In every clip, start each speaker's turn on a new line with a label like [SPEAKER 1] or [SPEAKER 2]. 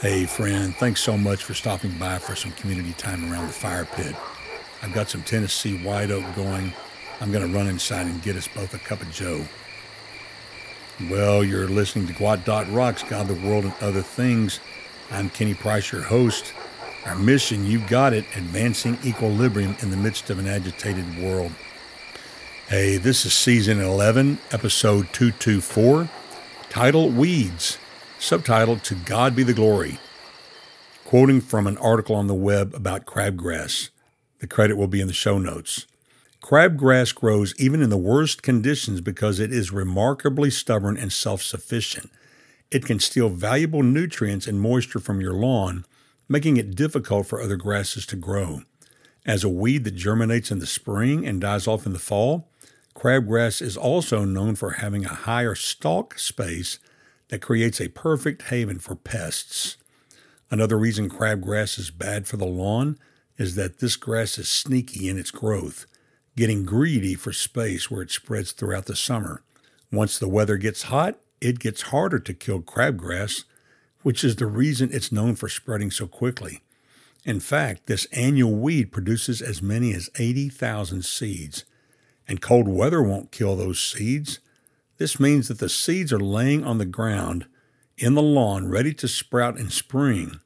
[SPEAKER 1] Hey, friend, thanks so much for stopping by for some community time around the fire pit. I've got some Tennessee white oak going. I'm going to run inside and get us both a cup of joe. Well, you're listening to Gwot Dot Rocks, God, the World, and Other Things. I'm Kenny Price, your host. Our mission, you've got it, advancing equilibrium in the midst of an agitated world. Hey, this is season 11, episode 224, title Weeds subtitled To God Be the Glory, quoting from an article on the web about crabgrass. The credit will be in the show notes. Crabgrass grows even in the worst conditions because it is remarkably stubborn and self sufficient. It can steal valuable nutrients and moisture from your lawn, making it difficult for other grasses to grow. As a weed that germinates in the spring and dies off in the fall, crabgrass is also known for having a higher stalk space that creates a perfect haven for pests. Another reason crabgrass is bad for the lawn is that this grass is sneaky in its growth, getting greedy for space where it spreads throughout the summer. Once the weather gets hot, it gets harder to kill crabgrass, which is the reason it's known for spreading so quickly. In fact, this annual weed produces as many as 80,000 seeds, and cold weather won't kill those seeds. This means that the seeds are laying on the ground in the lawn ready to sprout in spring.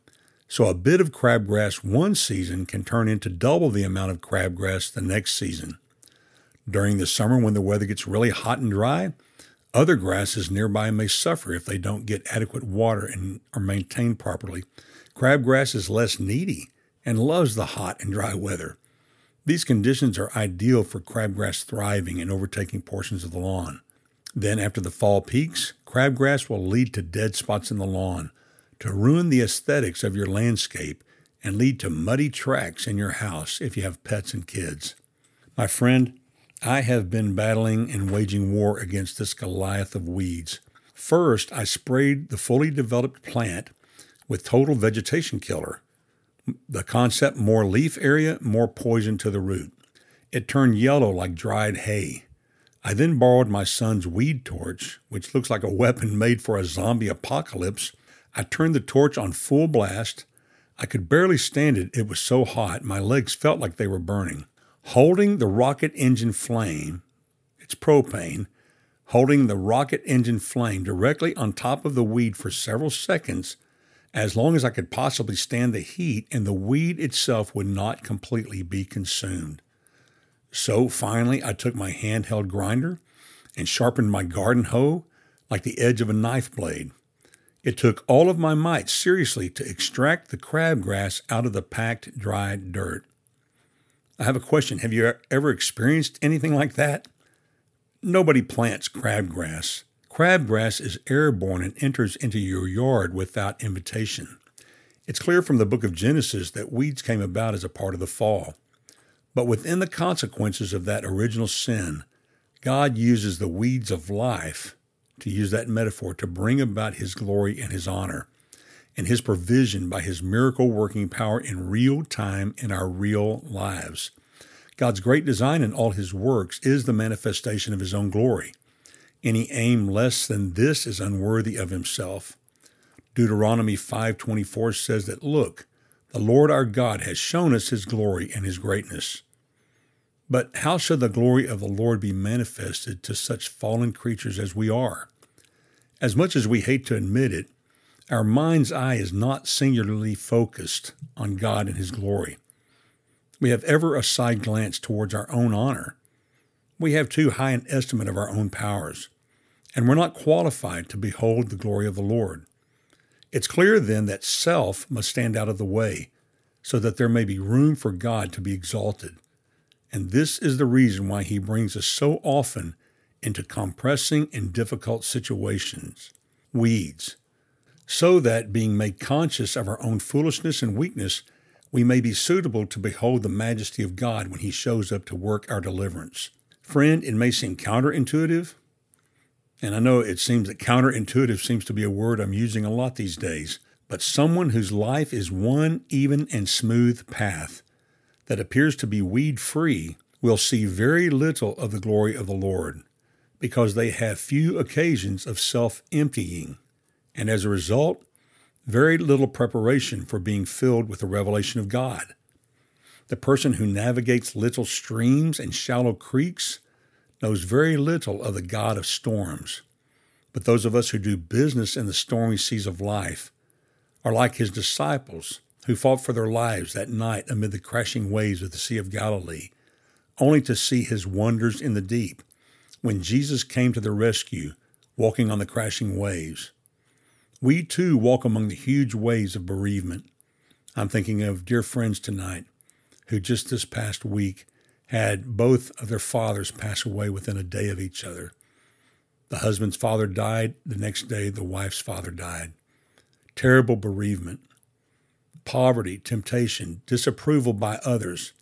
[SPEAKER 1] So a bit of crabgrass one season can turn into double the amount of crabgrass the next season. During the summer, when the weather gets really hot and dry, other grasses nearby may suffer if they don't get adequate water and are maintained properly. Crabgrass is less needy and loves the hot and dry weather. These conditions are ideal for crabgrass thriving and overtaking portions of the lawn. Then, after the fall peaks, crabgrass will lead to dead spots in the lawn, to ruin the aesthetics of your landscape, and lead to muddy tracks in your house if you have pets and kids. My friend, I have been battling and waging war against this Goliath of weeds. First, I sprayed the fully developed plant with total vegetation killer. The concept more leaf area, more poison to the root. It turned yellow like dried hay. I then borrowed my son's weed torch, which looks like a weapon made for a zombie apocalypse. I turned the torch on full blast. I could barely stand it, it was so hot, my legs felt like they were burning. Holding the rocket engine flame, it's propane, holding the rocket engine flame directly on top of the weed for several seconds, as long as I could possibly stand the heat, and the weed itself would not completely be consumed. So finally, I took my handheld grinder and sharpened my garden hoe like the edge of a knife blade. It took all of my might seriously to extract the crabgrass out of the packed, dry dirt. I have a question. Have you ever experienced anything like that? Nobody plants crabgrass. Crabgrass is airborne and enters into your yard without invitation. It's clear from the book of Genesis that weeds came about as a part of the fall. But within the consequences of that original sin, God uses the weeds of life, to use that metaphor, to bring about His glory and His honor, and His provision by His miracle working power in real time in our real lives. God's great design in all His works is the manifestation of His own glory. Any aim less than this is unworthy of Himself. Deuteronomy 5:24 says that look, the Lord our God has shown us his glory and his greatness. But how shall the glory of the Lord be manifested to such fallen creatures as we are? As much as we hate to admit it, our mind's eye is not singularly focused on God and his glory. We have ever a side glance towards our own honor. We have too high an estimate of our own powers, and we're not qualified to behold the glory of the Lord. It's clear then that self must stand out of the way so that there may be room for God to be exalted. And this is the reason why he brings us so often into compressing and difficult situations, weeds, so that being made conscious of our own foolishness and weakness, we may be suitable to behold the majesty of God when he shows up to work our deliverance. Friend, it may seem counterintuitive, and I know it seems that counterintuitive seems to be a word I'm using a lot these days, but someone whose life is one even and smooth path that appears to be weed free will see very little of the glory of the Lord because they have few occasions of self emptying, and as a result, very little preparation for being filled with the revelation of God. The person who navigates little streams and shallow creeks knows very little of the God of storms. But those of us who do business in the stormy seas of life are like his disciples who fought for their lives that night amid the crashing waves of the Sea of Galilee, only to see his wonders in the deep when Jesus came to their rescue, walking on the crashing waves. We too walk among the huge waves of bereavement. I'm thinking of dear friends tonight who just this past week had both of their fathers pass away within a day of each other. The husband's father died. The next day, the wife's father died. Terrible bereavement, poverty, temptation, disapproval by others,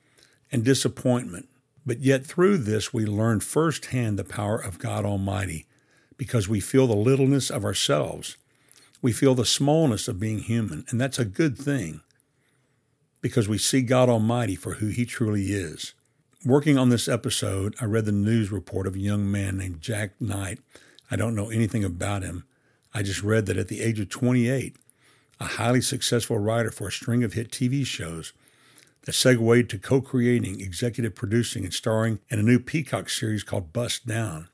[SPEAKER 1] and disappointment. But yet, through this, we learn firsthand the power of God Almighty because we feel the littleness of ourselves. We feel the smallness of being human, and that's a good thing because we see God Almighty for who He truly is. Working on this episode, I read the news report of a young man named Jak Knight. I don't know anything about him. I just read that at the age of 28, a highly successful writer for a string of hit TV shows, that segued to co creating, executive producing, and starring in a new Peacock series called Bust Down.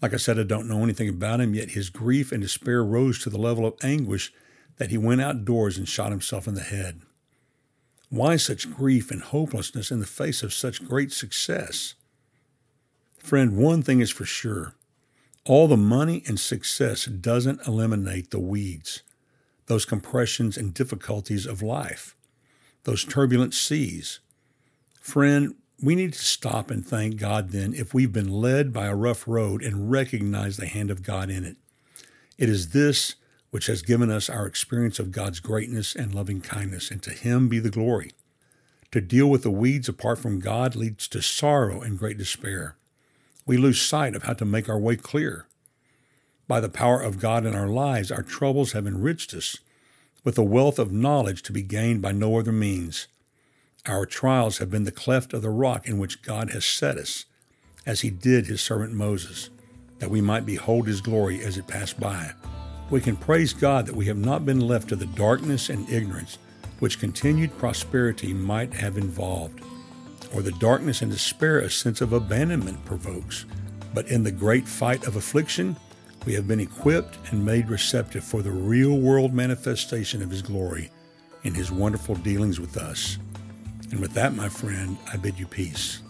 [SPEAKER 1] Like I said, I don't know anything about him, yet his grief and despair rose to the level of anguish that he went outdoors and shot himself in the head. Why such grief and hopelessness in the face of such great success? Friend, one thing is for sure all the money and success doesn't eliminate the weeds, those compressions and difficulties of life, those turbulent seas. Friend, we need to stop and thank God then if we've been led by a rough road and recognize the hand of God in it. It is this which has given us our experience of God's greatness and loving kindness, and to Him be the glory. To deal with the weeds apart from God leads to sorrow and great despair. We lose sight of how to make our way clear. By the power of God in our lives, our troubles have enriched us with a wealth of knowledge to be gained by no other means. Our trials have been the cleft of the rock in which God has set us, as He did His servant Moses, that we might behold His glory as it passed by we can praise God that we have not been left to the darkness and ignorance which continued prosperity might have involved, or the darkness and despair a sense of abandonment provokes. But in the great fight of affliction, we have been equipped and made receptive for the real world manifestation of His glory in His wonderful dealings with us. And with that, my friend, I bid you peace.